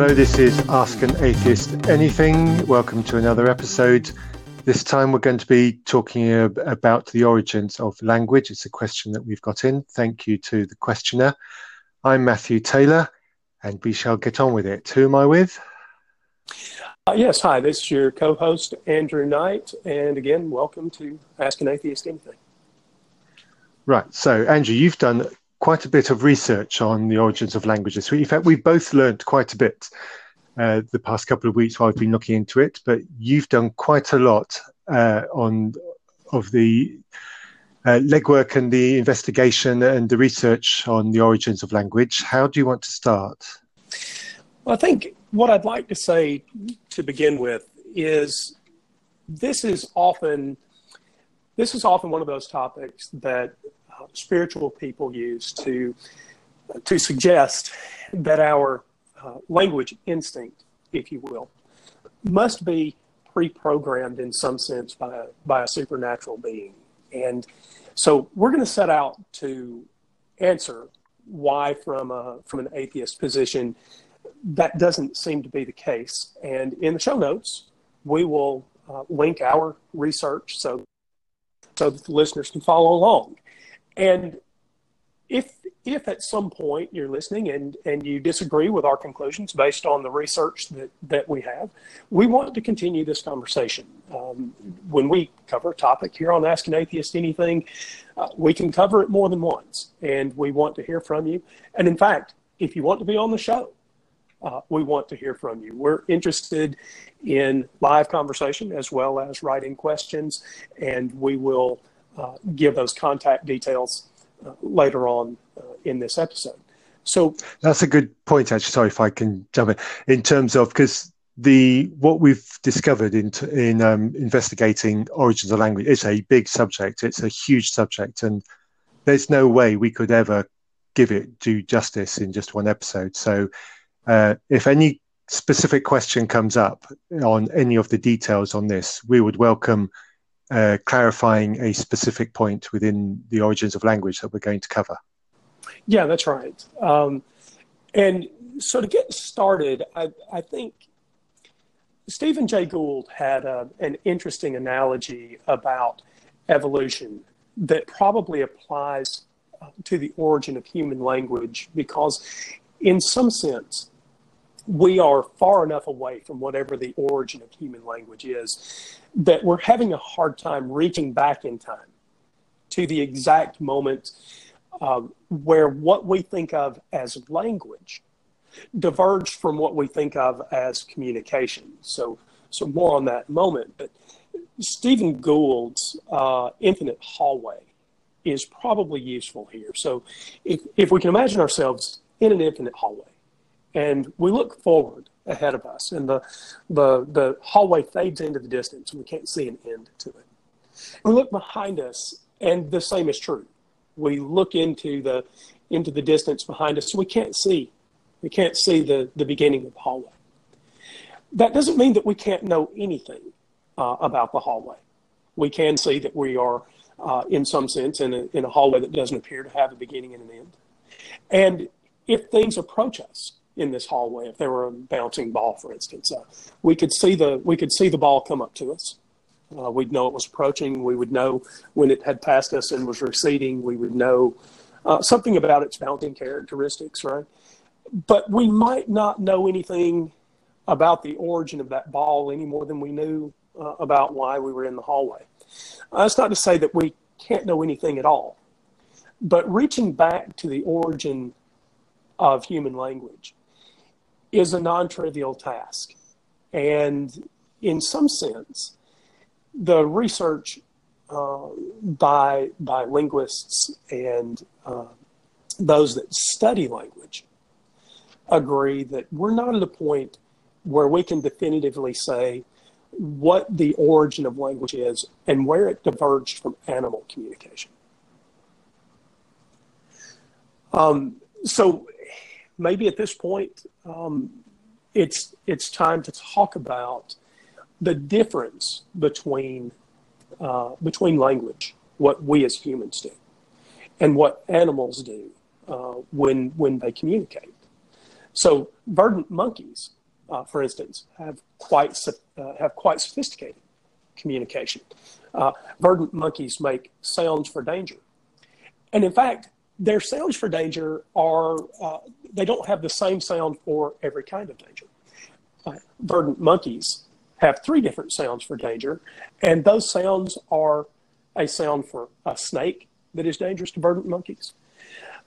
Hello, this is Ask an Atheist Anything. Welcome to another episode. This time we're going to be talking about the origins of language. It's a question that we've got in. Thank you to the questioner. I'm Matthew Taylor, and we shall get on with it. Who am I with? Uh, yes, hi, this is your co host, Andrew Knight. And again, welcome to Ask an Atheist Anything. Right. So, Andrew, you've done quite a bit of research on the origins of languages. In fact, we've both learned quite a bit uh, the past couple of weeks while I've been looking into it. But you've done quite a lot uh, on of the uh, legwork and the investigation and the research on the origins of language. How do you want to start? Well, I think what I'd like to say to begin with is this is often this is often one of those topics that spiritual people use to to suggest that our uh, language instinct, if you will, must be pre-programmed in some sense by a, by a supernatural being. And so we're going to set out to answer why, from a, from an atheist position, that doesn't seem to be the case. And in the show notes, we will uh, link our research so so that the listeners can follow along. And if if at some point you're listening and, and you disagree with our conclusions based on the research that, that we have, we want to continue this conversation. Um, when we cover a topic here on Ask an Atheist Anything, uh, we can cover it more than once, and we want to hear from you. And in fact, if you want to be on the show, uh, we want to hear from you. We're interested in live conversation as well as writing questions, and we will give those contact details uh, later on uh, in this episode. So that's a good point. Actually, sorry if I can jump in. In terms of because the what we've discovered in in um, investigating origins of language it's a big subject. It's a huge subject, and there's no way we could ever give it due justice in just one episode. So, uh, if any specific question comes up on any of the details on this, we would welcome uh, clarifying a specific point within the origins of language that we're going to cover. Yeah, that's right. Um, and so to get started, I, I think Stephen Jay Gould had a, an interesting analogy about evolution that probably applies to the origin of human language because, in some sense, we are far enough away from whatever the origin of human language is that we're having a hard time reaching back in time to the exact moment um, where what we think of as language diverged from what we think of as communication. So, so more on that moment. But Stephen Gould's uh, infinite hallway is probably useful here. So, if, if we can imagine ourselves in an infinite hallway, and we look forward ahead of us, and the the the hallway fades into the distance, and we can't see an end to it. We look behind us, and the same is true. We look into the into the distance behind us, so we can't see we can't see the the beginning of the hallway. That doesn't mean that we can't know anything uh, about the hallway. We can see that we are, uh, in some sense, in a, in a hallway that doesn't appear to have a beginning and an end. And if things approach us in this hallway if there were a bouncing ball, for instance. Uh, we could see the we could see the ball come up to us. Uh, we'd know it was approaching. We would know when it had passed us and was receding. We would know uh, something about its bouncing characteristics, right? But we might not know anything about the origin of that ball any more than we knew uh, about why we were in the hallway. That's not to say that we can't know anything at all, but reaching back to the origin of human language is a non trivial task. And in some sense, the research uh, by, by linguists and uh, those that study language agree that we're not at a point where we can definitively say what the origin of language is and where it diverged from animal communication. Um, so maybe at this point, um, it's it's time to talk about the difference between uh, between language, what we as humans do, and what animals do uh, when when they communicate. So vervet monkeys, uh, for instance, have quite uh, have quite sophisticated communication. Uh, vervet monkeys make sounds for danger, and in fact, their sounds for danger are uh, they don't have the same sound for every kind of danger. Uh, vervet monkeys have three different sounds for danger, and those sounds are a sound for a snake that is dangerous to vervet monkeys,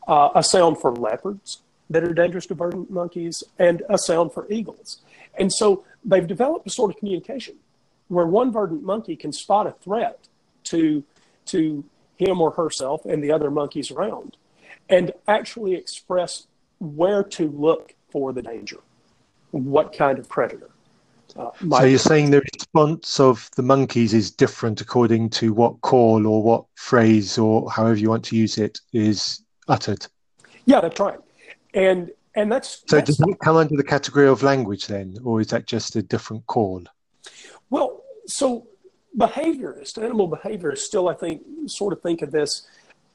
uh, a sound for leopards that are dangerous to vervet monkeys, and a sound for eagles. And so they've developed a sort of communication where one vervet monkey can spot a threat to to him or herself and the other monkeys around and actually express where to look for the danger, what kind of predator. Uh, so you're saying the response of the monkeys is different according to what call or what phrase or however you want to use it is uttered. Yeah, that's right. And and that's so. That's, does it come under the category of language then, or is that just a different call? Well, so behaviorists, animal behaviorists, still I think sort of think of this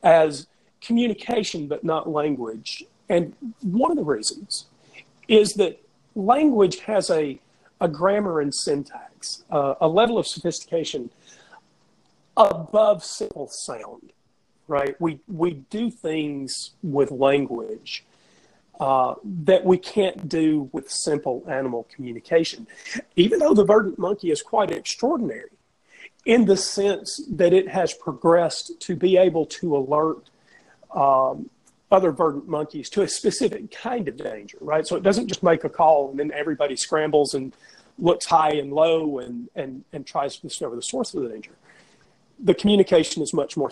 as communication, but not language. And one of the reasons is that language has a a grammar and syntax, uh, a level of sophistication above simple sound, right? We, we do things with language uh, that we can't do with simple animal communication, even though the vervet monkey is quite extraordinary in the sense that it has progressed to be able to alert um, other vervet monkeys to a specific kind of danger, right? So it doesn't just make a call and then everybody scrambles and looks high and low and, and, and tries to discover the source of the danger. The communication is much more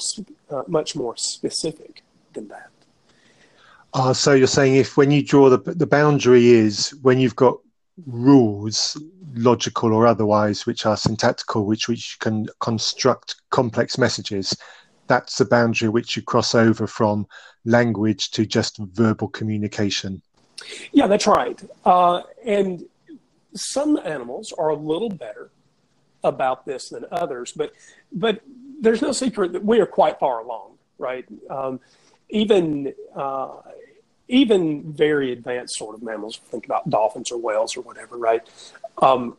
uh, much more specific than that. Uh, so you're saying if when you draw the the boundary is when you've got rules, logical or otherwise, which are syntactical, which which can construct complex messages, that's the boundary which you cross over from language to just verbal communication. Yeah, that's right. Uh, and some animals are a little better about this than others, but but there's no secret that we are quite far along, right? Um, even uh, even very advanced sort of mammals, think about dolphins or whales or whatever, right? Um,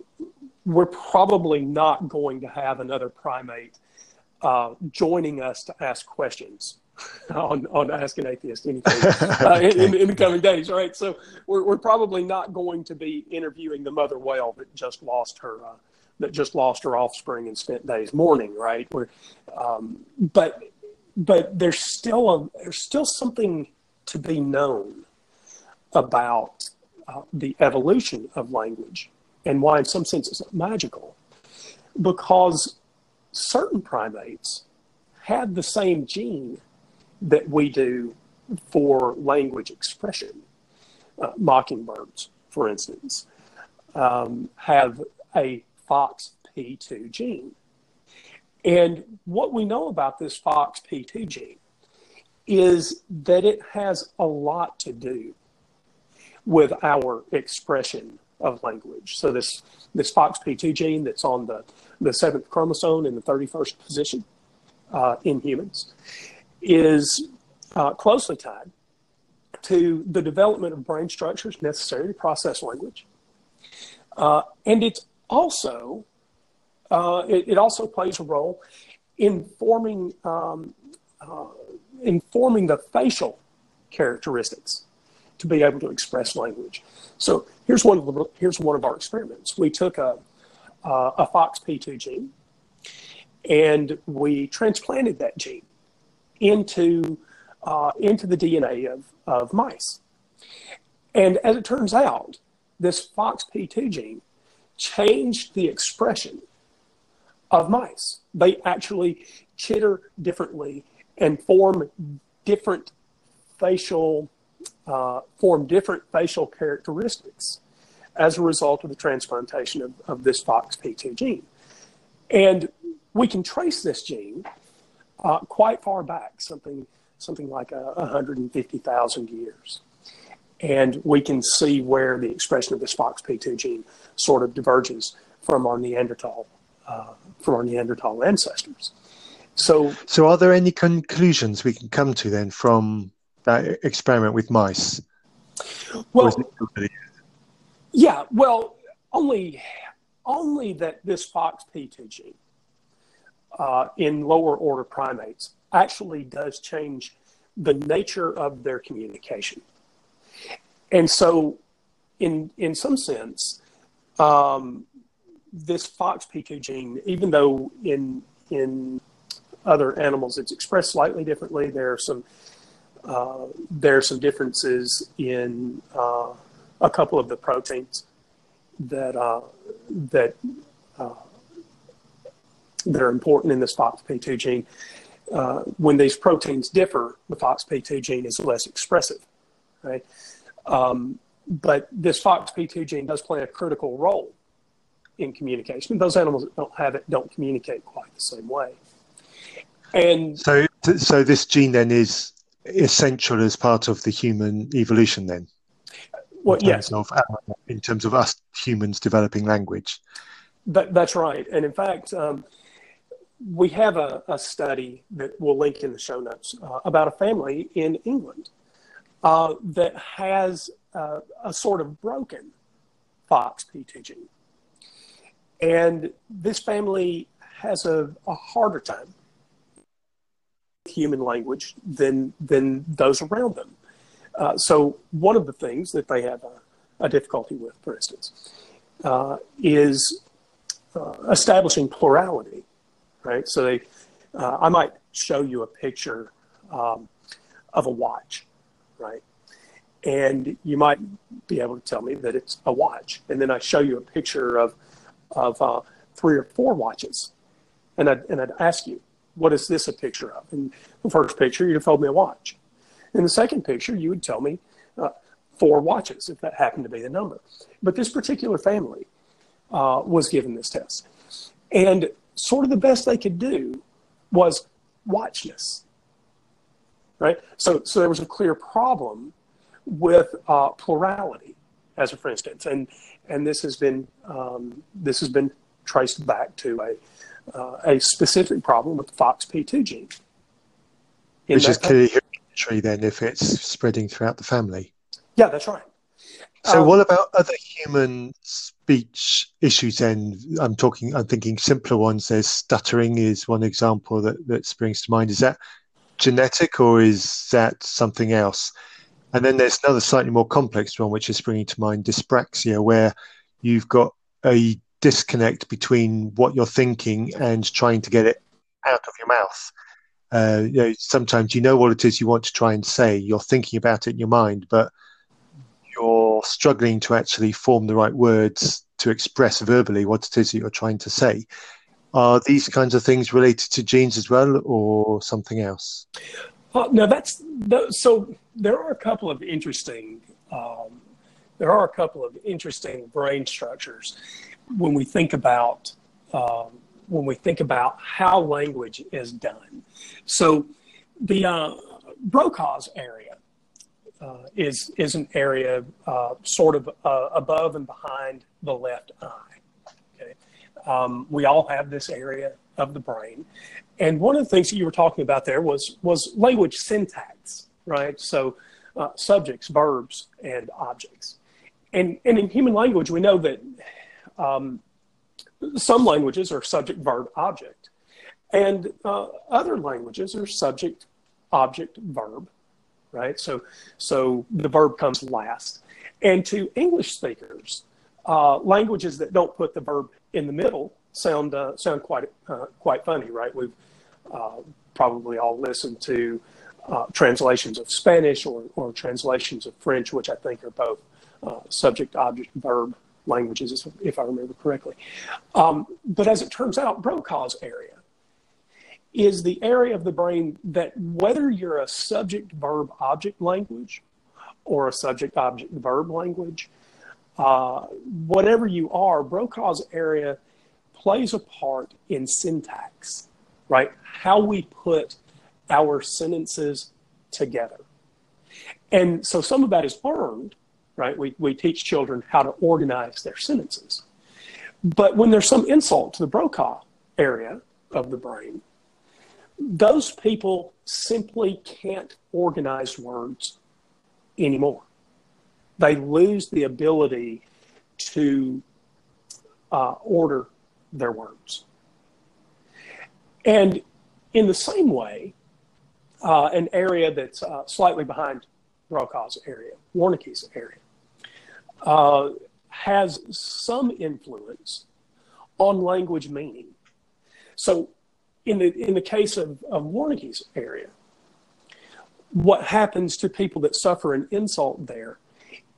we're probably not going to have another primate uh, joining us to ask questions on, on Ask an Atheist anything uh, in, in, the coming days, right? So we're, we're probably not going to be interviewing the mother whale that just lost her uh, that just lost her offspring and spent days mourning, right? We're, um, but but there's still a there's still something to be known about uh, the evolution of language and why, in some sense, it's magical, because certain primates had the same gene that we do for language expression. Uh, mockingbirds, for instance, um, have a FOXP2 gene. And what we know about this FOXP2 gene is that it has a lot to do with our expression of language. So this this FOXP2 gene that's on the, the seventh chromosome in the 31st position uh, in humans is uh, closely tied to the development of brain structures necessary to process language. Uh, and it's also, uh, it, it, also plays a role in forming, um, uh, in forming the facial characteristics to be able to express language. So here's one of, the, here's one of our experiments. We took a, a FOXP2 gene and we transplanted that gene into uh, into the DNA of, of mice. And as it turns out, this FOXP2 gene changed the expression of mice. They actually chitter differently and form different facial uh, form different facial characteristics as a result of the transplantation of, of this FOXP2 gene. And we can trace this gene uh, quite far back, something something like a, 150,000 years. And we can see where the expression of this FOXP2 gene sort of diverges from our Neanderthal uh, from our Neanderthal ancestors. So, so are there any conclusions we can come to then from that experiment with mice? Well, yeah, well, only only that this FOXP2 gene uh, in lower order primates actually does change the nature of their communication. And so, in, in some sense, um, this FOXP2 gene, even though in, in other animals it's expressed slightly differently, there are some, uh, there are some differences in uh, a couple of the proteins that, uh, that uh, that are important in this FOXP2 gene. Uh, when these proteins differ, the FOXP2 gene is less expressive, right? Um, but this FOXP2 gene does play a critical role in communication. Those animals that don't have it don't communicate quite the same way. And so, so this gene then is essential as part of the human evolution, then. Well, yes. Of, in terms of us humans developing language. That, that's right. And in fact, um, we have a, a, study that we'll link in the show notes uh, about a family in England uh, that has uh, a sort of broken FOXP2 gene. And this family has a, a harder time human language than, than those around them. Uh, so, one of the things that they have a, a difficulty with, for instance, uh, is uh, establishing plurality right? So they, uh, I might show you a picture um, of a watch, right? And you might be able to tell me that it's a watch. And then I show you a picture of, of uh, three or four watches. And I'd, and I'd ask you, what is this a picture of? And the first picture, you'd have told me a watch. In the second picture, you would tell me uh, four watches, if that happened to be the number. But this particular family uh, was given this test. And sort of the best they could do was watchness. Right? So, so there was a clear problem with uh, plurality, as a for instance, and and this has been um, this has been traced back to a uh, a specific problem with the FOXP2 gene. Which is clearly hereditary then, if it's spreading throughout the family. Yeah, that's right. So, um, what about other human speech issues? Then I'm talking. I'm thinking simpler ones. There's stuttering is one example that that springs to mind. Is that genetic or is that something else? And then there's another slightly more complex one, which is springing to mind: dyspraxia, where you've got a disconnect between what you're thinking and trying to get it out of your mouth. Uh, you know, sometimes you know what it is you want to try and say. You're thinking about it in your mind, but you're struggling to actually form the right words to express verbally what it is that you're trying to say. Are these kinds of things related to genes as well, or something else? Uh, no, that's so. There are a couple of interesting. Um, there are a couple of interesting brain structures when we think about um, when we think about how language is done. So, the uh, Broca's area uh, is is an area uh, sort of uh, above and behind the left eye. Okay, um, we all have this area of the brain, and one of the things that you were talking about there was was language syntax, right? So uh, subjects, verbs, and objects, and and in human language we know that um, some languages are subject, verb, object, and uh, other languages are subject, object, verb, right? So, so the verb comes last. And to English speakers, uh, languages that don't put the verb in the middle sound uh, sound quite uh, quite funny, right? We've uh, probably all listened to uh, translations of Spanish or, or translations of French, which I think are both subject, object, verb languages, if I remember correctly. Um, but as it turns out, Broca's area is the area of the brain that whether you're a subject verb object language or a subject object verb language, uh, whatever you are, Broca's area plays a part in syntax, right? How we put our sentences together. And so some of that is learned, right? We, we teach children how to organize their sentences. But when there's some insult to the Broca area of the brain, those people simply can't organize words anymore. they lose the ability to uh, order their words. And in the same way, uh, an area that's uh, slightly behind Broca's area, Wernicke's area, uh, has some influence on language meaning. So, in the in the case of, of Wernicke's area, what happens to people that suffer an insult there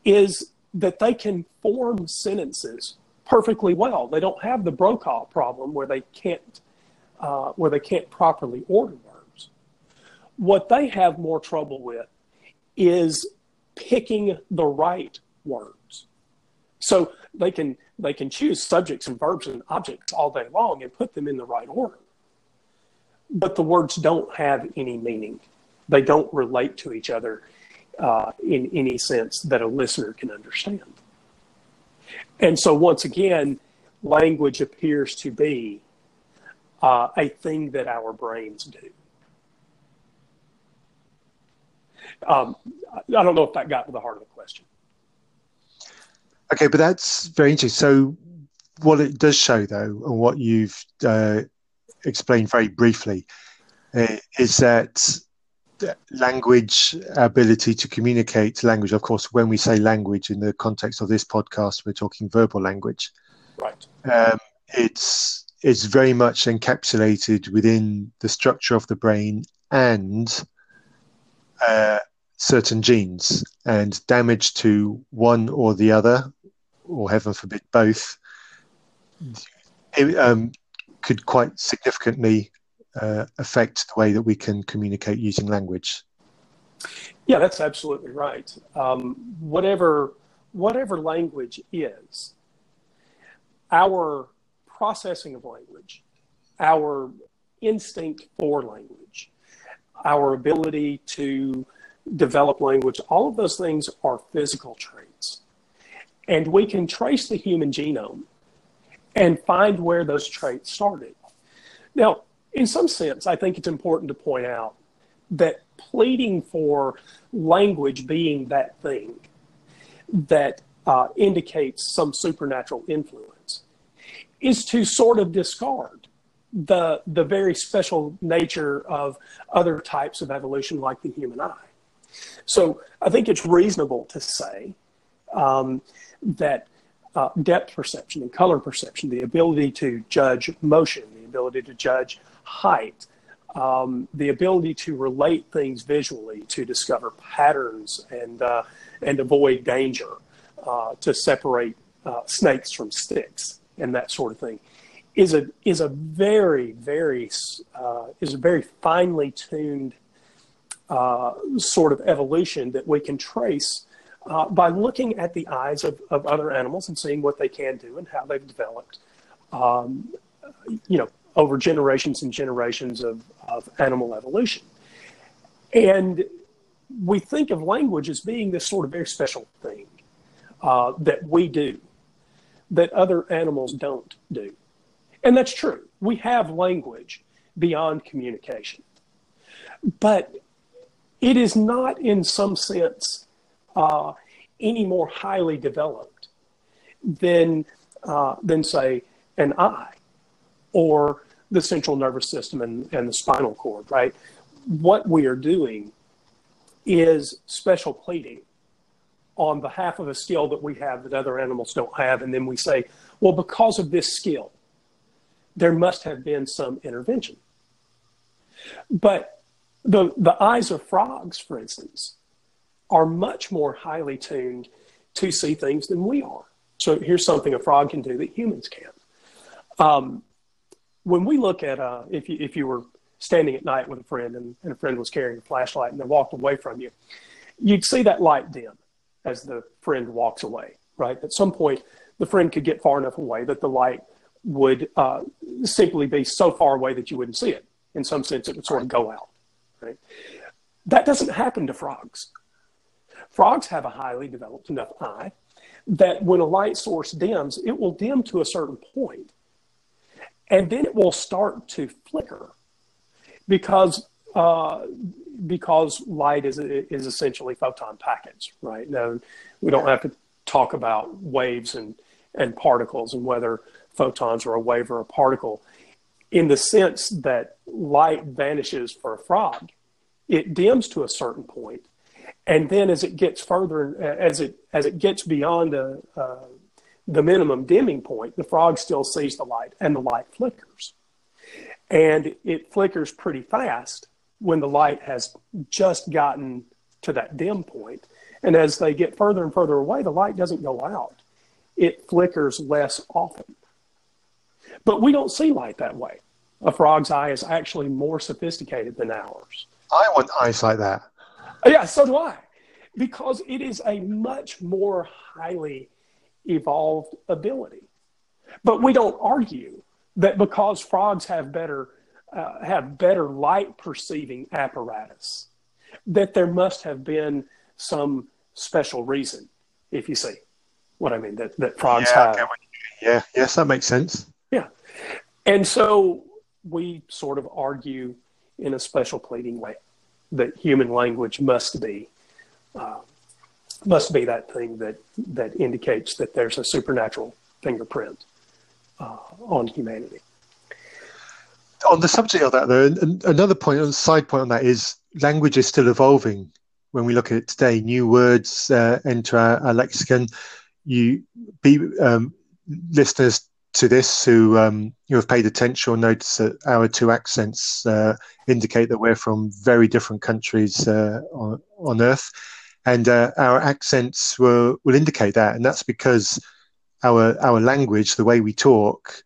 is that they can form sentences perfectly well. They don't have the Broca problem where they can't uh, where they can't properly order words. What they have more trouble with is picking the right words. So they can they can choose subjects and verbs and objects all day long and put them in the right order. But the words don't have any meaning. They don't relate to each other uh, in any sense that a listener can understand. And so, once again, language appears to be uh, a thing that our brains do. Um, I don't know if that got to the heart of the question. Okay, but that's very interesting. So, what it does show, though, and what you've uh, explained very briefly, uh, is that language ability to communicate language. Of course, when we say language in the context of this podcast, we're talking verbal language. Right. Um, it's it's very much encapsulated within the structure of the brain and uh, certain genes, and damage to one or the other or heaven forbid both, it, um, could quite significantly uh, affect the way that we can communicate using language. Yeah, that's absolutely right. Um, whatever whatever language is, our processing of language, our instinct for language, our ability to develop language, all of those things are physical traits. And we can trace the human genome and find where those traits started. Now, in some sense, I think it's important to point out that pleading for language being that thing that uh, indicates some supernatural influence is to sort of discard the the very special nature of other types of evolution like the human eye. So I think it's reasonable to say um, that uh, depth perception and color perception, the ability to judge motion, the ability to judge height, um, the ability to relate things visually, to discover patterns and uh, and avoid danger, uh, to separate uh, snakes from sticks, and that sort of thing, is a is a very very uh, is a very finely tuned uh, sort of evolution that we can trace uh, by looking at the eyes of, of other animals and seeing what they can do and how they've developed, um, you know, over generations and generations of, of animal evolution. And we think of language as being this sort of very special thing uh, that we do, that other animals don't do. And that's true. We have language beyond communication. But it is not, in some sense, uh, any more highly developed than uh, than say an eye or the central nervous system and, and the spinal cord, right? What we are doing is special pleading on behalf of a skill that we have that other animals don't have. And then we say, well, because of this skill, there must have been some intervention. But the, the eyes of frogs, for instance, are much more highly tuned to see things than we are. So here's something a frog can do that humans can't. Um, when we look at uh, if you if you were standing at night with a friend and, and a friend was carrying a flashlight and they walked away from you, you'd see that light dim as the friend walks away. Right at some point, the friend could get far enough away that the light would uh, simply be so far away that you wouldn't see it. In some sense, it would sort of go out. Right? That doesn't happen to frogs. Frogs have a highly developed enough eye that when a light source dims, it will dim to a certain point, and then it will start to flicker because uh, because light is is essentially photon packets, right? No, we don't have to talk about waves and and particles and whether photons are a wave or a particle. In the sense that light vanishes for a frog, it dims to a certain point, and then as it gets further, as it as it gets beyond the uh, the minimum dimming point, the frog still sees the light, and the light flickers, and it flickers pretty fast when the light has just gotten to that dim point. And as they get further and further away, the light doesn't go out. It flickers less often. But we don't see light that way. A frog's eye is actually more sophisticated than ours. I want eyes like that. Yeah, so do I. Because it is a much more highly evolved ability. But we don't argue that because frogs have better uh, have better light perceiving apparatus, that there must have been some special reason, if you see what I mean, that, that frogs yeah, have. Yeah, yes, that makes sense. Yeah. And so we sort of argue in a special pleading way that human language must be uh, must be that thing that that indicates that there's a supernatural fingerprint uh, on humanity on the subject of that, though, another point, a side point on that is language is still evolving. When we look at it today, new words uh, enter our, our, lexicon. You be um, listeners to this who um, who have paid attention or notice that our two accents uh, indicate that we're from very different countries uh, on, on, Earth, and uh, our accents will will indicate that, and that's because our our language, the way we talk,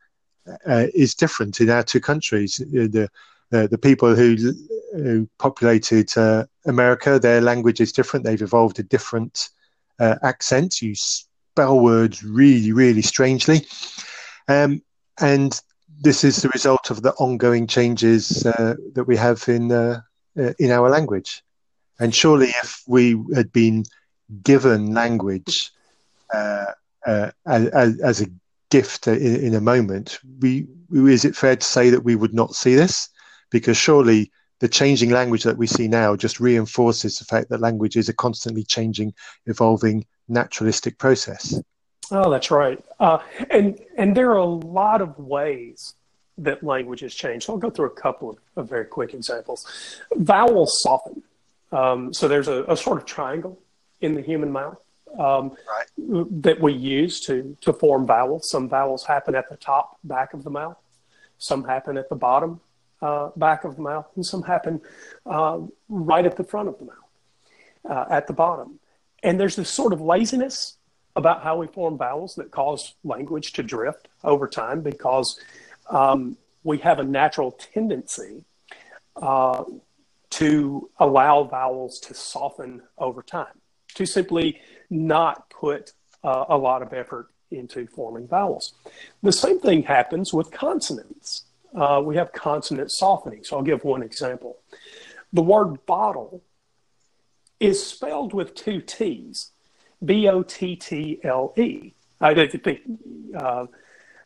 uh, is different in our two countries. The the people who who populated uh, America, their language is different. They've evolved a different uh, accent. You spell words really, really strangely, um, and this is the result of the ongoing changes uh, that we have in in our language. And surely, if we had been given language as, as a gift in, in a moment, we, is it fair to say that we would not see this? Because surely the changing language that we see now just reinforces the fact that language is a constantly changing, evolving, naturalistic process. Oh, that's right. Uh, and and there are a lot of ways that language has changed. So I'll go through a couple of, of very quick examples. Vowels soften. Um, so there's a, a, sort of triangle in the human mouth um, right. that we use to, to form vowels. Some vowels happen at the top, back of the mouth. Some happen at the bottom, uh, back of the mouth. And some happen uh, right at the front of the mouth, uh, at the bottom. And there's this sort of laziness about how we form vowels that cause language to drift over time because um, we have a natural tendency uh, to allow vowels to soften over time, to simply not put uh, a lot of effort into forming vowels. The same thing happens with consonants. Uh, we have consonant softening. So I'll give one example. The word bottle is spelled with two T's, B O T T L E. I think, uh,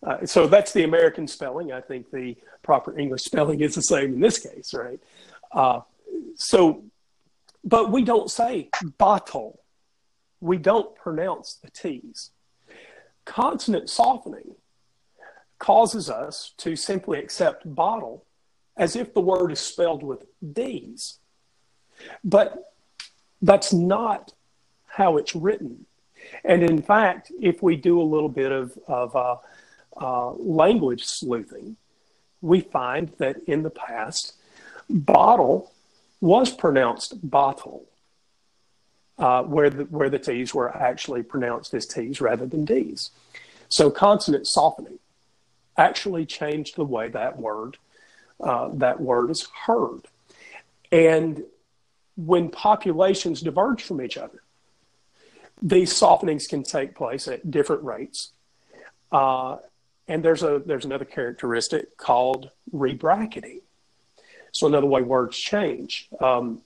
uh, so that's the American spelling. I think the proper English spelling is the same in this case, right? Uh, so, but we don't say bottle we don't pronounce the T's. Consonant softening causes us to simply accept bottle as if the word is spelled with D's. But that's not how it's written. And in fact, if we do a little bit of, of uh, uh, language sleuthing, we find that in the past, bottle was pronounced bottle uh, where the where the T's were actually pronounced as T's rather than D's. So consonant softening actually changed the way that word uh, that word is heard, and when populations diverge from each other, these softenings can take place at different rates. Uh, and there's a there's another characteristic called rebracketing. So another way words change. Um,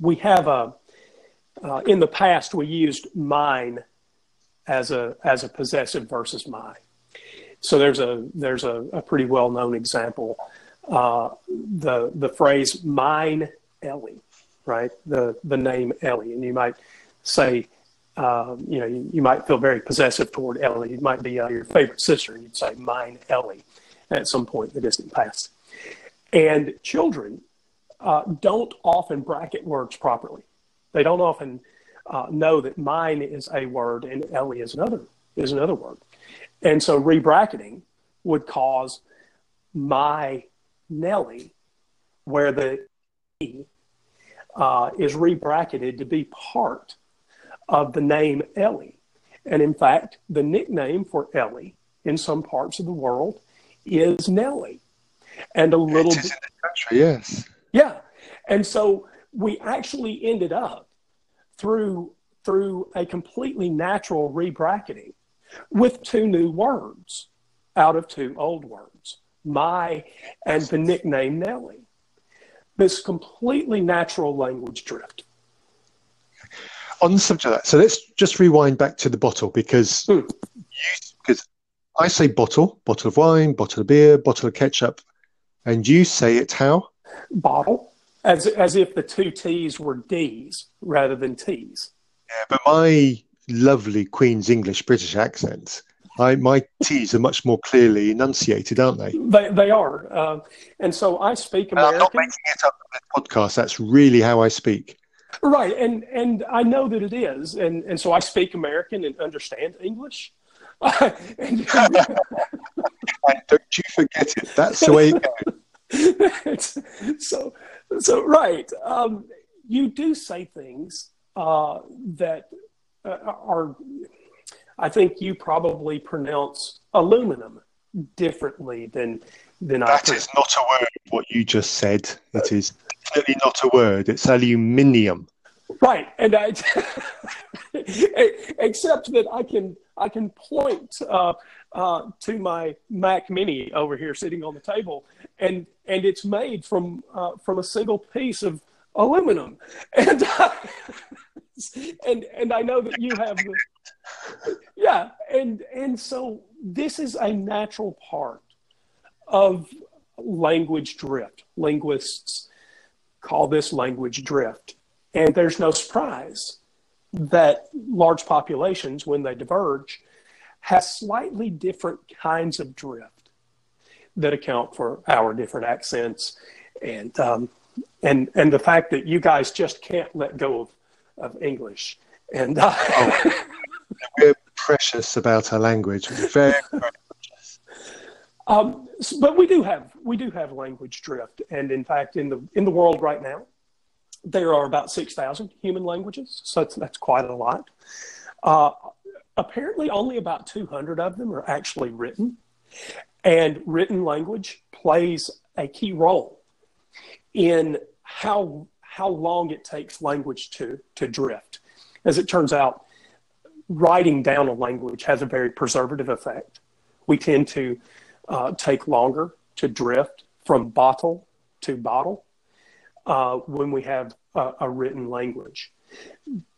we have a uh, in the past, we used mine as a as a possessive versus my. So there's a there's a, a pretty well known example. Uh, the the phrase mine Ellie, right? The the name Ellie, and you might say, um, you know, you, you, might feel very possessive toward Ellie. It might be uh, your favorite sister, you'd say, "Mine, Ellie," at some point in the distant past. And children uh, don't often bracket words properly. They don't often uh, know that mine is a word and Ellie is another is another word. And so rebracketing would cause my Nellie, where the E uh, is rebracketed to be part of the name Ellie. And in fact, the nickname for Ellie in some parts of the world is Nellie. And a little bit. country, yes. Yeah. And so we actually ended up through through a completely natural rebracketing with two new words out of two old words, my and the nickname Nellie. This completely natural language drift. On the subject of that, so let's just rewind back to the bottle because hmm. because I say bottle, bottle of wine, bottle of beer, bottle of ketchup, and you say it how? Bottle, as as if the two T's were D's rather than T's. Yeah, but my lovely Queen's English British accent, I, my T's are much more clearly enunciated, aren't they? They, they are. Uh, and so I speak American. I'm not making it up on the podcast. That's really how I speak. Right. And, and I know that it is. And, and so I speak American and understand English. and, don't you forget it. That's the way it goes. so, so, right. Um, you do say things uh, that uh, are, I think you probably pronounce aluminum differently than than that I. That is not a word. What you just said. It is clearly not a word. It's aluminium. Right, and I, except that I can I can point uh, uh, to my Mac Mini over here sitting on the table, and and it's made from uh, from a single piece of aluminum, and and and I know that you have yeah, and and so this is a natural part of language drift. Linguists call this language drift, and there's no surprise that large populations, when they diverge, have slightly different kinds of drift that account for our different accents and um, and and the fact that you guys just can't let go of of English. And uh, oh, we're precious about our language. Very precious. Um, but we do have we do have language drift, and in fact, in the in the world right now, there are about six thousand human languages. So that's, that's quite a lot. Uh, apparently, only about two hundred of them are actually written, and written language plays a key role in how how long it takes language to, to drift. As it turns out, writing down a language has a very preservative effect. We tend to uh, take longer to drift from bottle to bottle uh, when we have a, a, written language.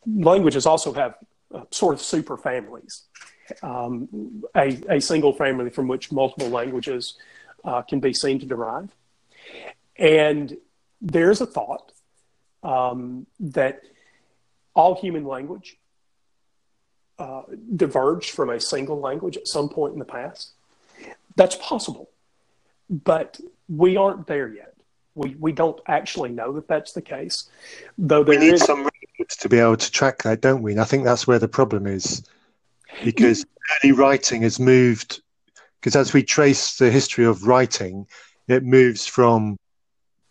Languages also have uh, sort of super families, um, a, a, single family from which multiple languages uh, can be seen to derive. And there's a thought um, that all human language uh, diverged from a single language at some point in the past. That's possible, but we aren't there yet. We, we don't actually know that that's the case. Though we need is... some records to be able to track that, don't we? And I think that's where the problem is, because early writing has moved. Because as we trace the history of writing, it moves from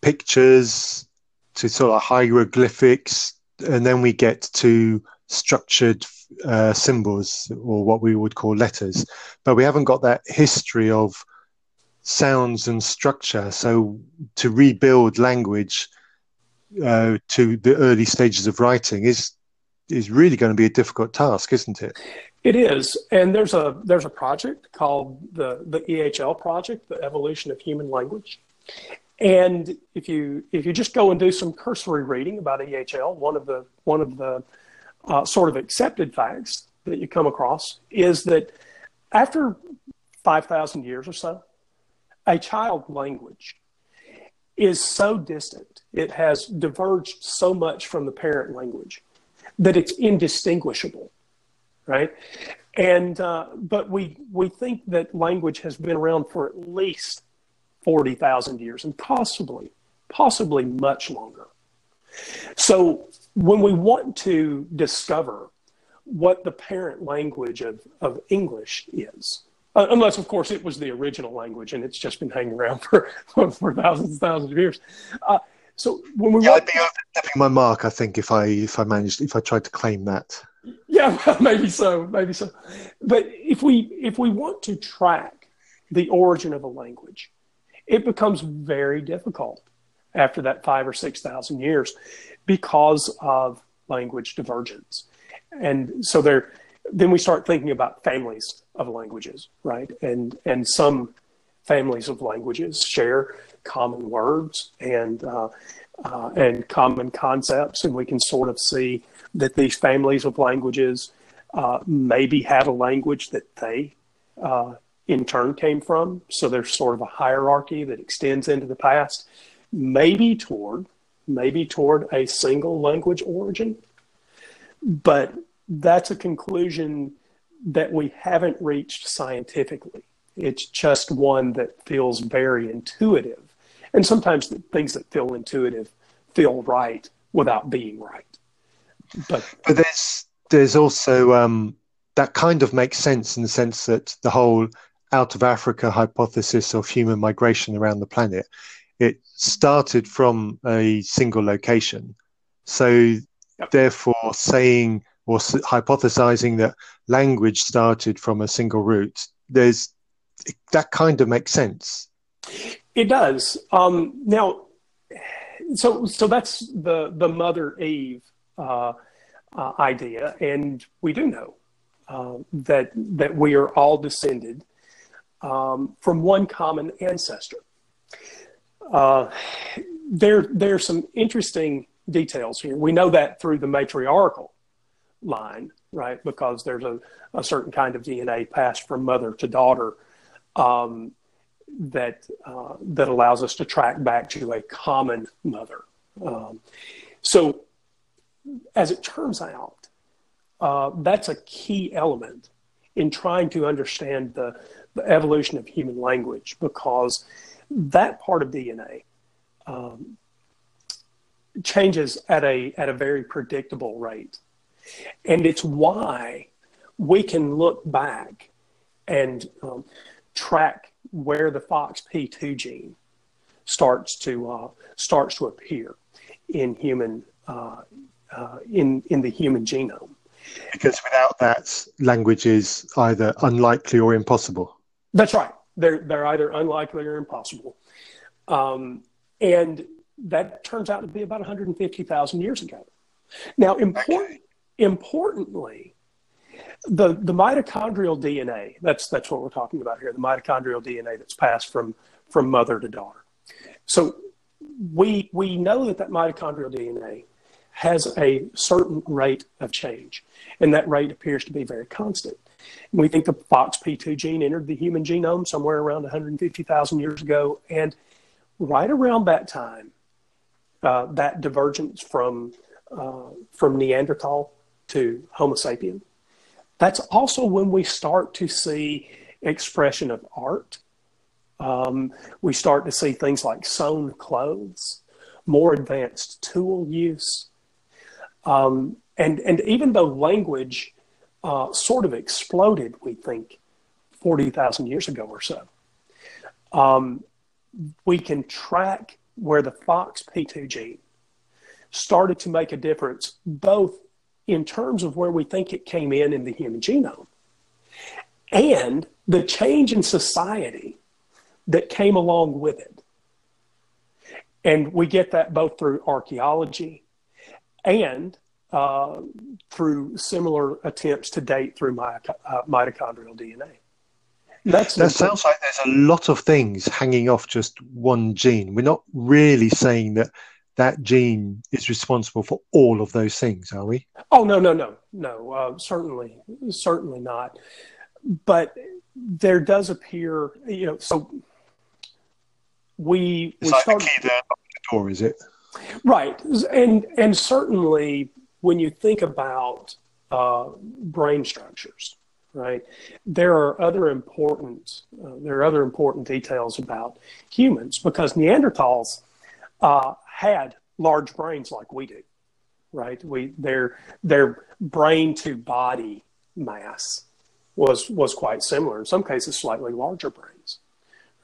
pictures to sort of hieroglyphics, and then we get to structured uh, symbols or what we would call letters. But we haven't got that history of sounds and structure. So to rebuild language uh, to the early stages of writing is is really going to be a difficult task, isn't it? It is, and there's a there's a project called the the EHL project, the Evolution of Human Language, and if you if you just go and do some cursory reading about EHL, one of the one of the uh, sort of accepted facts that you come across is that after five thousand years or so, a child language is so distant, it has diverged so much from the parent language that it's indistinguishable, right? And uh, but we we think that language has been around for at least forty thousand years, and possibly possibly much longer. So when we want to discover what the parent language of, of English is, uh, unless of course it was the original language and it's just been hanging around for for, for thousands and thousands of years. Uh, so when we yeah, want, I'd be overstepping my mark. I think if I if I managed if I tried to claim that. Yeah, well, maybe so, maybe so. But if we if we want to track the origin of a language, it becomes very difficult after that five or six thousand years because of language divergence. And so there then we start thinking about families of languages, right? And and some families of languages share common words and uh, uh, and common concepts, and we can sort of see that these families of languages uh, maybe had a language that they uh, in turn came from. So there's sort of a hierarchy that extends into the past, maybe toward maybe toward a single language origin, but that's a conclusion that we haven't reached scientifically. It's just one that feels very intuitive. And sometimes the things that feel intuitive feel right without being right. But, but there's there's also um, that kind of makes sense in the sense that the whole out of Africa hypothesis of human migration around the planet it started from a single location. So yep. therefore, saying or hypothesizing that language started from a single root, there's that kind of makes sense. It does. Um, now, so so that's the the Mother Eve uh, uh, idea, and we do know uh, that that we are all descended um, from one common ancestor. Uh, there there's some interesting details here. We know that through the matriarchal line, right? Because there's a, a certain kind of DNA passed from mother to daughter um, that uh, that allows us to track back to a common mother. Um, so, as it turns out, uh, that's a key element in trying to understand the, the evolution of human language because that part of DNA um, changes at a at a very predictable rate. And it's why we can look back and um, track where the FOXP2 gene starts to uh, starts to appear in human uh, uh, in in the human genome. Because without that, language is either unlikely or impossible. That's right. They're they're either unlikely or impossible, um, and that turns out to be about 150,000 years ago. Now, important, okay importantly, the, the mitochondrial DNA, that's, that's what we're talking about here, the mitochondrial DNA that's passed from, from mother to daughter. So we, we know that that mitochondrial DNA has a certain rate of change, and that rate appears to be very constant. We think the FOXP2 gene entered the human genome somewhere around 150,000 years ago, and right around that time, uh, that divergence from uh, from Neanderthal to Homo sapien. That's also when we start to see expression of art. Um, we start to see things like sewn clothes, more advanced tool use. Um, and, and even though language uh, sort of exploded, we think, 40,000 years ago or so, um, we can track where the FOXP2 gene started to make a difference both in terms of where we think it came in in the human genome and the change in society that came along with it. And we get that both through archaeology and uh, through similar attempts to date through my, uh, mitochondrial DNA. That's that sounds like there's a lot of things hanging off just one gene. We're not really saying that that gene is responsible for all of those things, are we? Oh no, no, no, no. Uh, certainly, certainly not. But there does appear, you know, so we it's we like the key there the door, is it? Right, and and certainly when you think about uh, brain structures, right, there are other important uh, there are other important details about humans because Neanderthals uh, had large brains like we do, right? We their their brain to body mass was was quite similar. In some cases, slightly larger brains,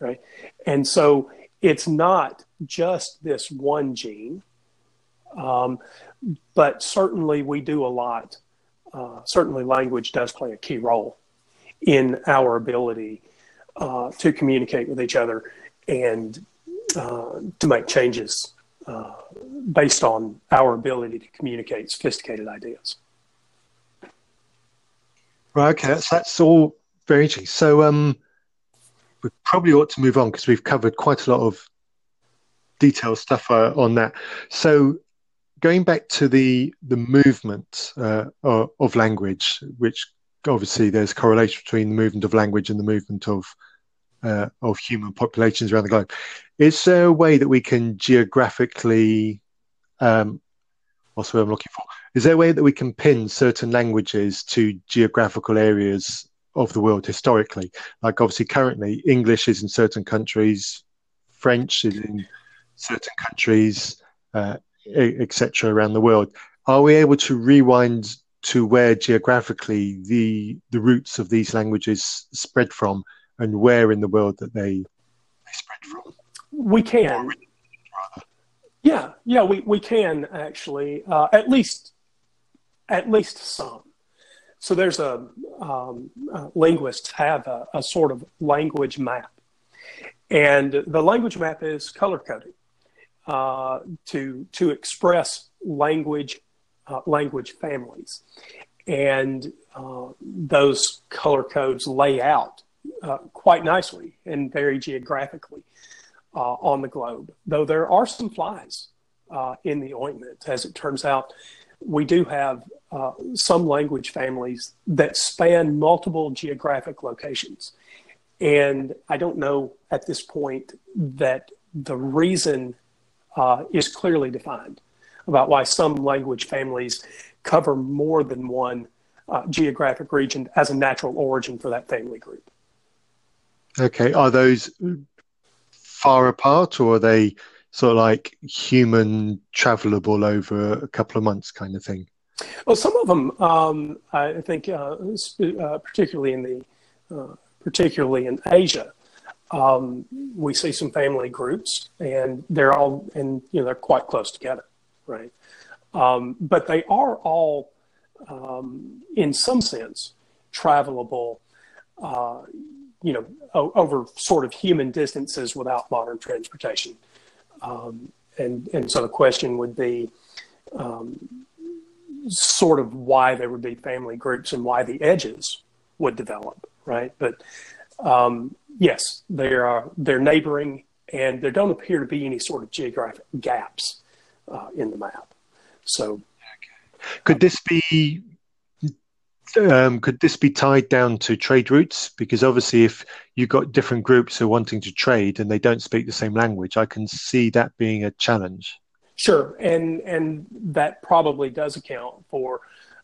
right? And so it's not just this one gene, um, but certainly we do a lot. Uh, certainly, language does play a key role in our ability uh, to communicate with each other and uh, to make changes uh, based on our ability to communicate sophisticated ideas. Right. Okay. That's that's all very interesting. So, um, we probably ought to move on because we've covered quite a lot of detailed stuff uh, on that. So, going back to the the movement uh, of language, which obviously there's correlation between the movement of language and the movement of uh, of human populations around the globe. Is there a way that we can geographically, um, what's the word I'm looking for? Is there a way that we can pin certain languages to geographical areas of the world historically? Like obviously currently English is in certain countries, French is in certain countries, uh, etc. around the world. Are we able to rewind to where geographically the the roots of these languages spread from and where in the world that they, they spread from? We can. Yeah, yeah, we, we can actually, uh, at least, at least some. So there's a um, uh, linguists have a, a, sort of language map, and the language map is color coded uh, to to express language uh, language families, and uh, those color codes lay out uh, quite nicely and very geographically uh, on the globe. Though there are some flies uh, in the ointment, as it turns out, we do have some language families that span multiple geographic locations. And I don't know at this point that the reason uh, is clearly defined about why some language families cover more than one uh, geographic region as a natural origin for that family group. Okay, are those far apart, or are they sort of like human travelable over a couple of months, kind of thing? Well, some of them, um, I think, uh, uh, particularly in the uh, particularly in Asia, um, we see some family groups, and they're all and you know they're quite close together, right? Um, but they are all, um, in some sense, travelable. Uh, you know, o- over sort of human distances without modern transportation. Um, and, and so the question would be um, sort of why there would be family groups and why the edges would develop, right? But um, yes, they are they're neighboring, and there don't appear to be any sort of geographic gaps uh, in the map. So, could this be um, could this be tied down to trade routes? Because obviously, if you've got different groups who are wanting to trade and they don't speak the same language, I can see that being a challenge. Sure, and and that probably does account for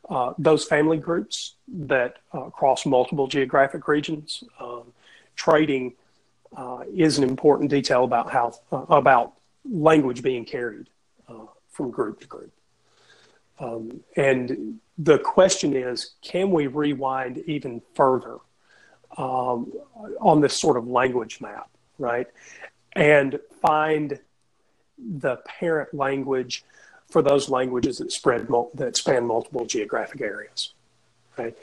uh, those family groups that uh, cross multiple geographic regions. Um, trading uh, is an important detail about how uh, about language being carried uh, from group to group. Um, and the question is can we rewind even further um, on this sort of language map, right? And find the parent language for those languages that spread that span multiple geographic areas, right?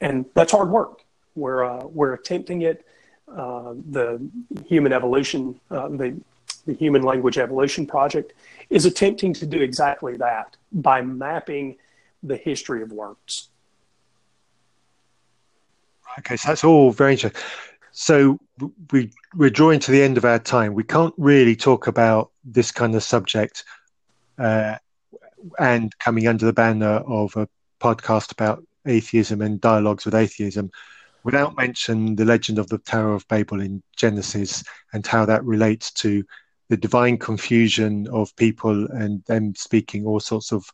And that's hard work. We're uh, we're attempting it. Uh, the human evolution, uh, the the Human Language Evolution Project, is attempting to do exactly that by mapping the history of words. Okay, so that's all very interesting. So we we're drawing to the end of our time. We can't really talk about this kind of subject uh, and coming under the banner of a podcast about atheism and dialogues with atheism without mentioning the legend of the Tower of Babel in Genesis and how that relates to the divine confusion of people and them speaking all sorts of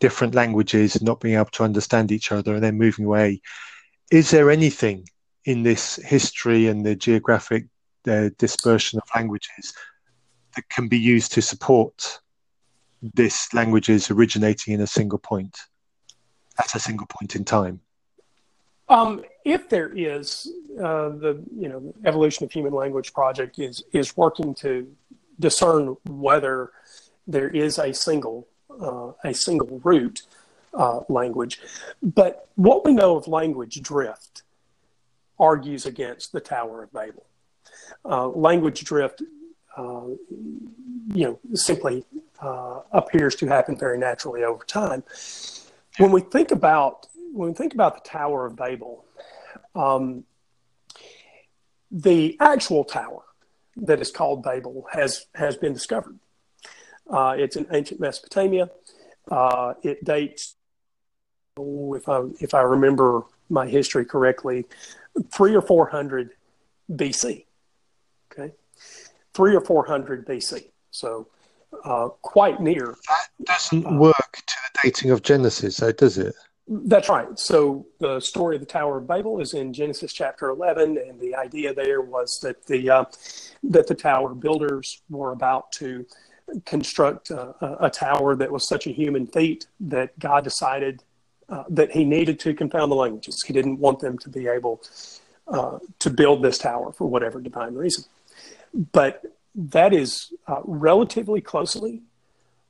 different languages, not being able to understand each other, and then moving away. Is there anything in this history and the geographic uh, dispersion of languages that can be used to support this languages originating in a single point at a single point in time? Um, if there is, uh, the you know evolution of human language project is is working to discern whether there is a single uh, a single root uh, language. But what we know of language drift argues against the Tower of Babel. Uh, language drift, uh, you know, simply uh, appears to happen very naturally over time. When we think about when we think about the Tower of Babel, um, the actual tower that is called Babel has has been discovered. Uh, it's in ancient Mesopotamia. Uh, it dates, if I if I remember my history correctly, three or four hundred BC. Okay, three or four hundred BC. So uh, quite near. That doesn't uh, work to the dating of Genesis, though, does it? That's right. So the story of the Tower of Babel is in Genesis chapter 11, and the idea there was that the uh, that the tower builders were about to construct a, a, tower that was such a human feat that God decided uh, that He needed to confound the languages. He didn't want them to be able uh, to build this tower for whatever divine reason. But that is uh, relatively closely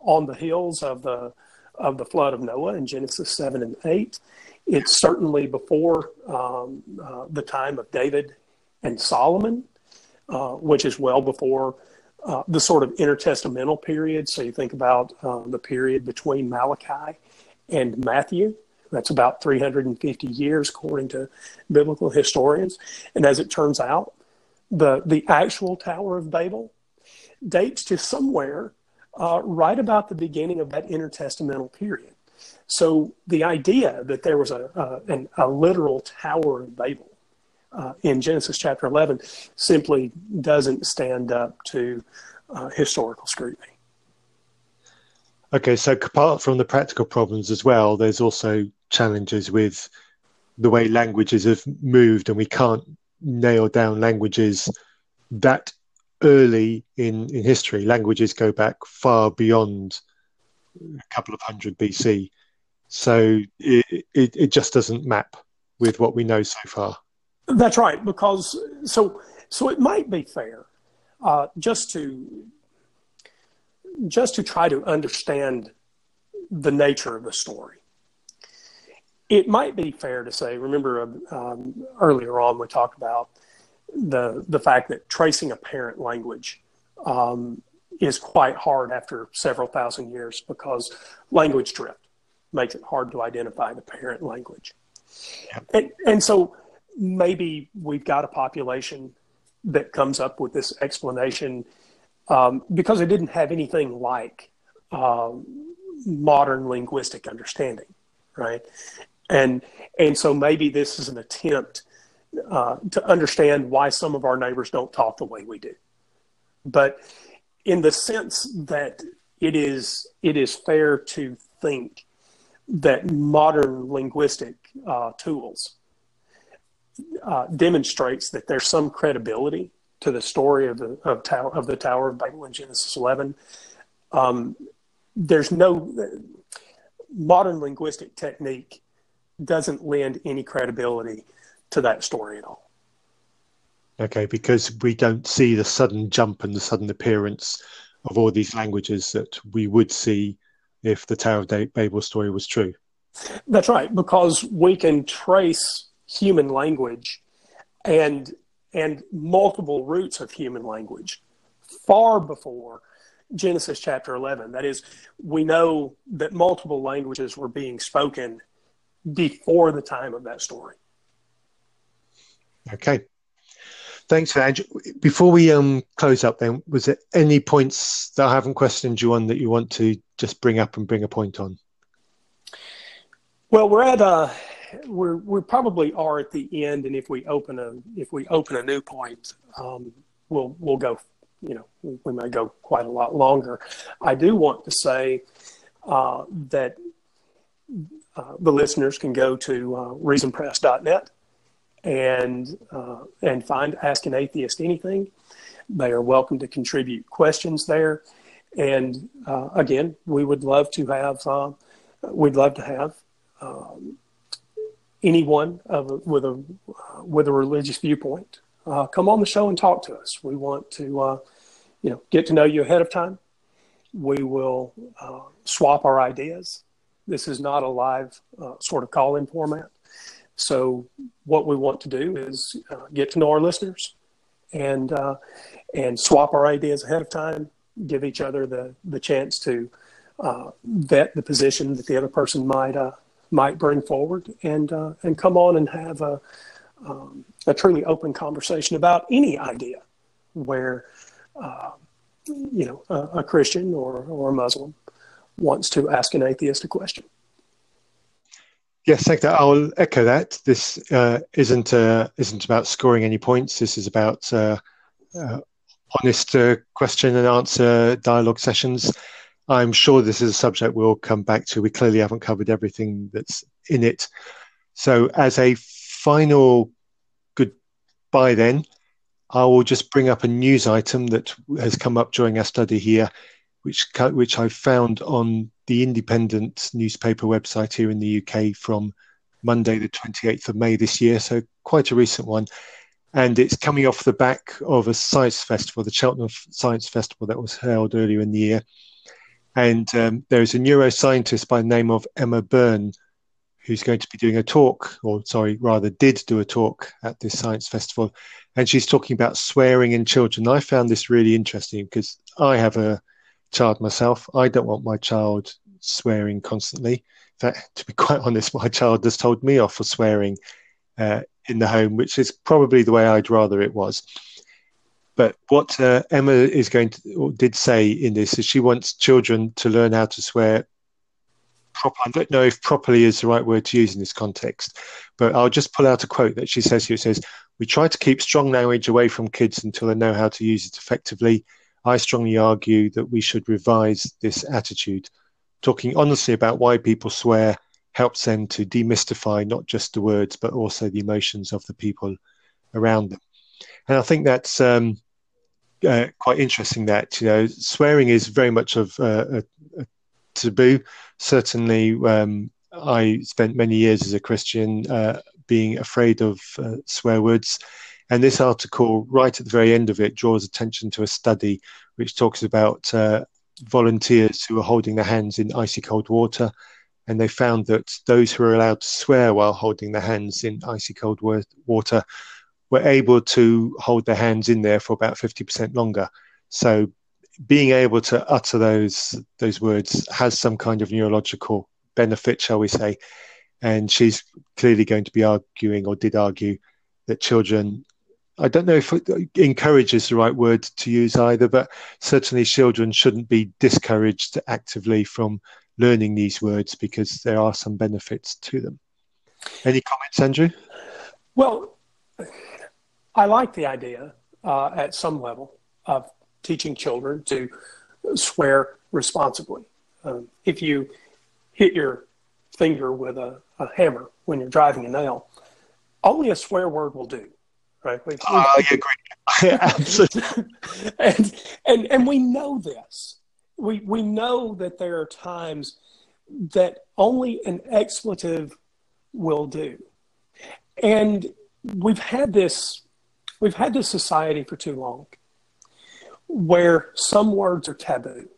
on the heels of the of the flood of Noah in Genesis 7 and 8. It's certainly before um, uh, the time of David and Solomon, uh, which is well before uh, the sort of intertestamental period. So you think about uh, the period between Malachi and Matthew. That's about 350 years, according to biblical historians. And as it turns out, the, the actual Tower of Babel dates to somewhere uh, right about the beginning of that intertestamental period. So the idea that there was a, an, a literal Tower of Babel uh, in Genesis chapter 11 simply doesn't stand up to uh, historical scrutiny. Okay, so apart from the practical problems as well, there's also challenges with the way languages have moved, and we can't nail down languages that early in, in history. Languages go back far beyond a couple of hundred BC. So it, it, it just doesn't map with what we know so far. That's right, because so so it might be fair uh, just to just to try to understand the nature of the story. It might be fair to say. Remember um, earlier on we talked about the the fact that tracing a parent language um, is quite hard after several thousand years because language drift makes it hard to identify the parent language. And, and so maybe we've got a population that comes up with this explanation um, because it didn't have anything like um, modern linguistic understanding, right? And and so maybe this is an attempt uh, to understand why some of our neighbors don't talk the way we do. But in the sense that it is it is fair to think that modern linguistic uh, tools uh, demonstrates that there's some credibility to the story of the of, tower, of the Tower of Babel in Genesis 11. Um, there's no modern linguistic technique doesn't lend any credibility to that story at all. Okay, because we don't see the sudden jump and the sudden appearance of all these languages that we would see if the Tower of Babel story was true. That's right, because we can trace human language and and multiple roots of human language far before Genesis chapter 11. That is, we know that multiple languages were being spoken before the time of that story. Okay. Thanks that. Before we um, close up, then, was there any points that I haven't questioned you on that you want to just bring up and bring a point on? Well, we're at uh, we're we probably are at the end, and if we open a if we open a new point, um, we'll we'll go you know, we may go quite a lot longer. I do want to say uh, that uh, the listeners can go to uh, reasonpress.net and uh, and find Ask an Atheist Anything. They are welcome to contribute questions there. And uh, again, we would love to have uh, we'd love to have um, anyone of, with a with a religious viewpoint uh, come on the show and talk to us. We want to uh, you know get to know you ahead of time. We will uh, swap our ideas. This is not a live uh, sort of call-in format. So what we want to do is uh, get to know our listeners and and swap our ideas ahead of time. Give each other the the chance to uh, vet the position that the other person might uh, might bring forward, and uh, and come on and have a um, a truly open conversation about any idea where uh, you know a, a, Christian or or a Muslim wants to ask an atheist a question. Yes, you. I'll echo that. This uh, isn't uh, isn't about scoring any points. This is about honest question and answer dialogue sessions I'm sure this is a subject we'll come back to. We clearly haven't covered everything that's in it. So, as a final goodbye, then, I will just bring up a news item that has come up during our study here, which which I found on the Independent newspaper website here in the UK from Monday, the 28th of May this year. So, quite a recent one. And it's coming off the back of a science festival, the Cheltenham Science Festival that was held earlier in the year and um, there's a neuroscientist by the name of Emma Byrne who's going to be doing a talk, or sorry, rather did do a talk at this science festival. And she's talking about swearing in children. I found this really interesting because I have a child myself. I don't want my child swearing constantly. In fact, to be quite honest, my child has told me off for swearing uh, in the home, which is probably the way I'd rather it was. But what uh, Emma is going to or did say in this is she wants children to learn how to swear. Proper, I don't know if properly is the right word to use in this context, but I'll just pull out a quote that she says here. It says, "We try to keep strong language away from kids until they know how to use it effectively. I strongly argue that we should revise this attitude. Talking honestly about why people swear helps them to demystify not just the words but also the emotions of the people around them." And I think that's um, uh, quite interesting that you know swearing is very much of uh, a, a, taboo. Certainly, um, I spent many years as a Christian uh, being afraid of uh, swear words, and this article, right at the very end of it, draws attention to a study which talks about uh, volunteers who are holding their hands in icy cold water. And they found that those who were allowed to swear while holding their hands in icy cold water were able to hold their hands in there for about 50% longer. So being able to utter those those words has some kind of neurological benefit, shall we say. And she's clearly going to be arguing or did argue that children I don't know if encourage is the right word to use either, but certainly children shouldn't be discouraged actively from learning these words because there are some benefits to them. Any comments, Andrew? Well, I like the idea uh, at some level of teaching children to swear responsibly. Um, if you hit your finger with a, a, hammer when you're driving a nail, only a swear word will do. Right? We, I agree. Absolutely. and, and, and we know this. We, we know that there are times that only an expletive will do. And we've had this We've had this society for too long where some words are taboo.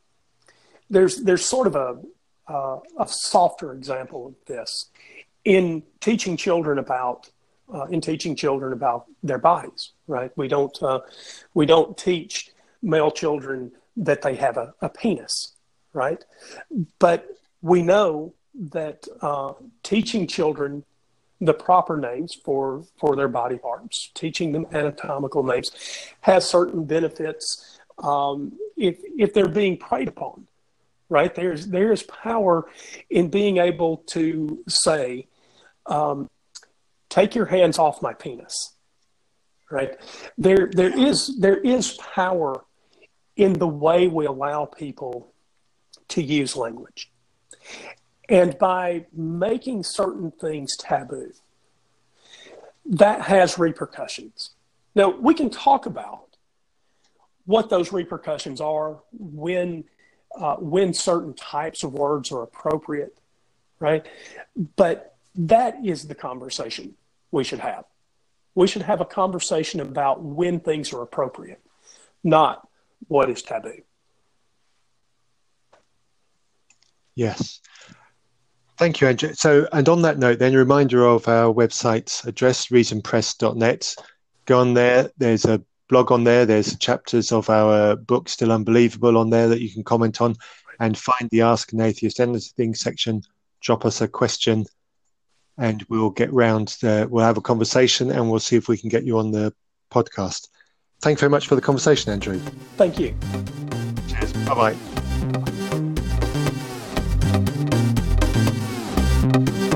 There's, there's sort of a, uh, a softer example of this in teaching children about uh, in teaching children about their bodies. Right? We don't uh, we don't teach male children that they have a, a penis. Right? But we know that uh, teaching children the proper names for for their body parts, teaching them anatomical names, has certain benefits um, if if they're being preyed upon. Right there's there's power in being able to say, um, "Take your hands off my penis." Right there there is there is power in the way we allow people to use language. And by making certain things taboo, that has repercussions. Now, we can talk about what those repercussions are when, uh, when certain types of words are appropriate, right? But that is the conversation we should have. We should have a conversation about when things are appropriate, not what is taboo. Yes. Thank you, Andrew. So, and on that note, then a reminder of our website address, reasonpress.net. Go on there. There's a blog on there. There's chapters of our book, Still Unbelievable, on there that you can comment on and find the Ask an Atheist Anything section. Drop us a question and we'll get round. Uh, we'll have a conversation, and we'll see if we can get you on the podcast. Thanks very much for the conversation, Andrew. Thank you. Cheers. Bye bye.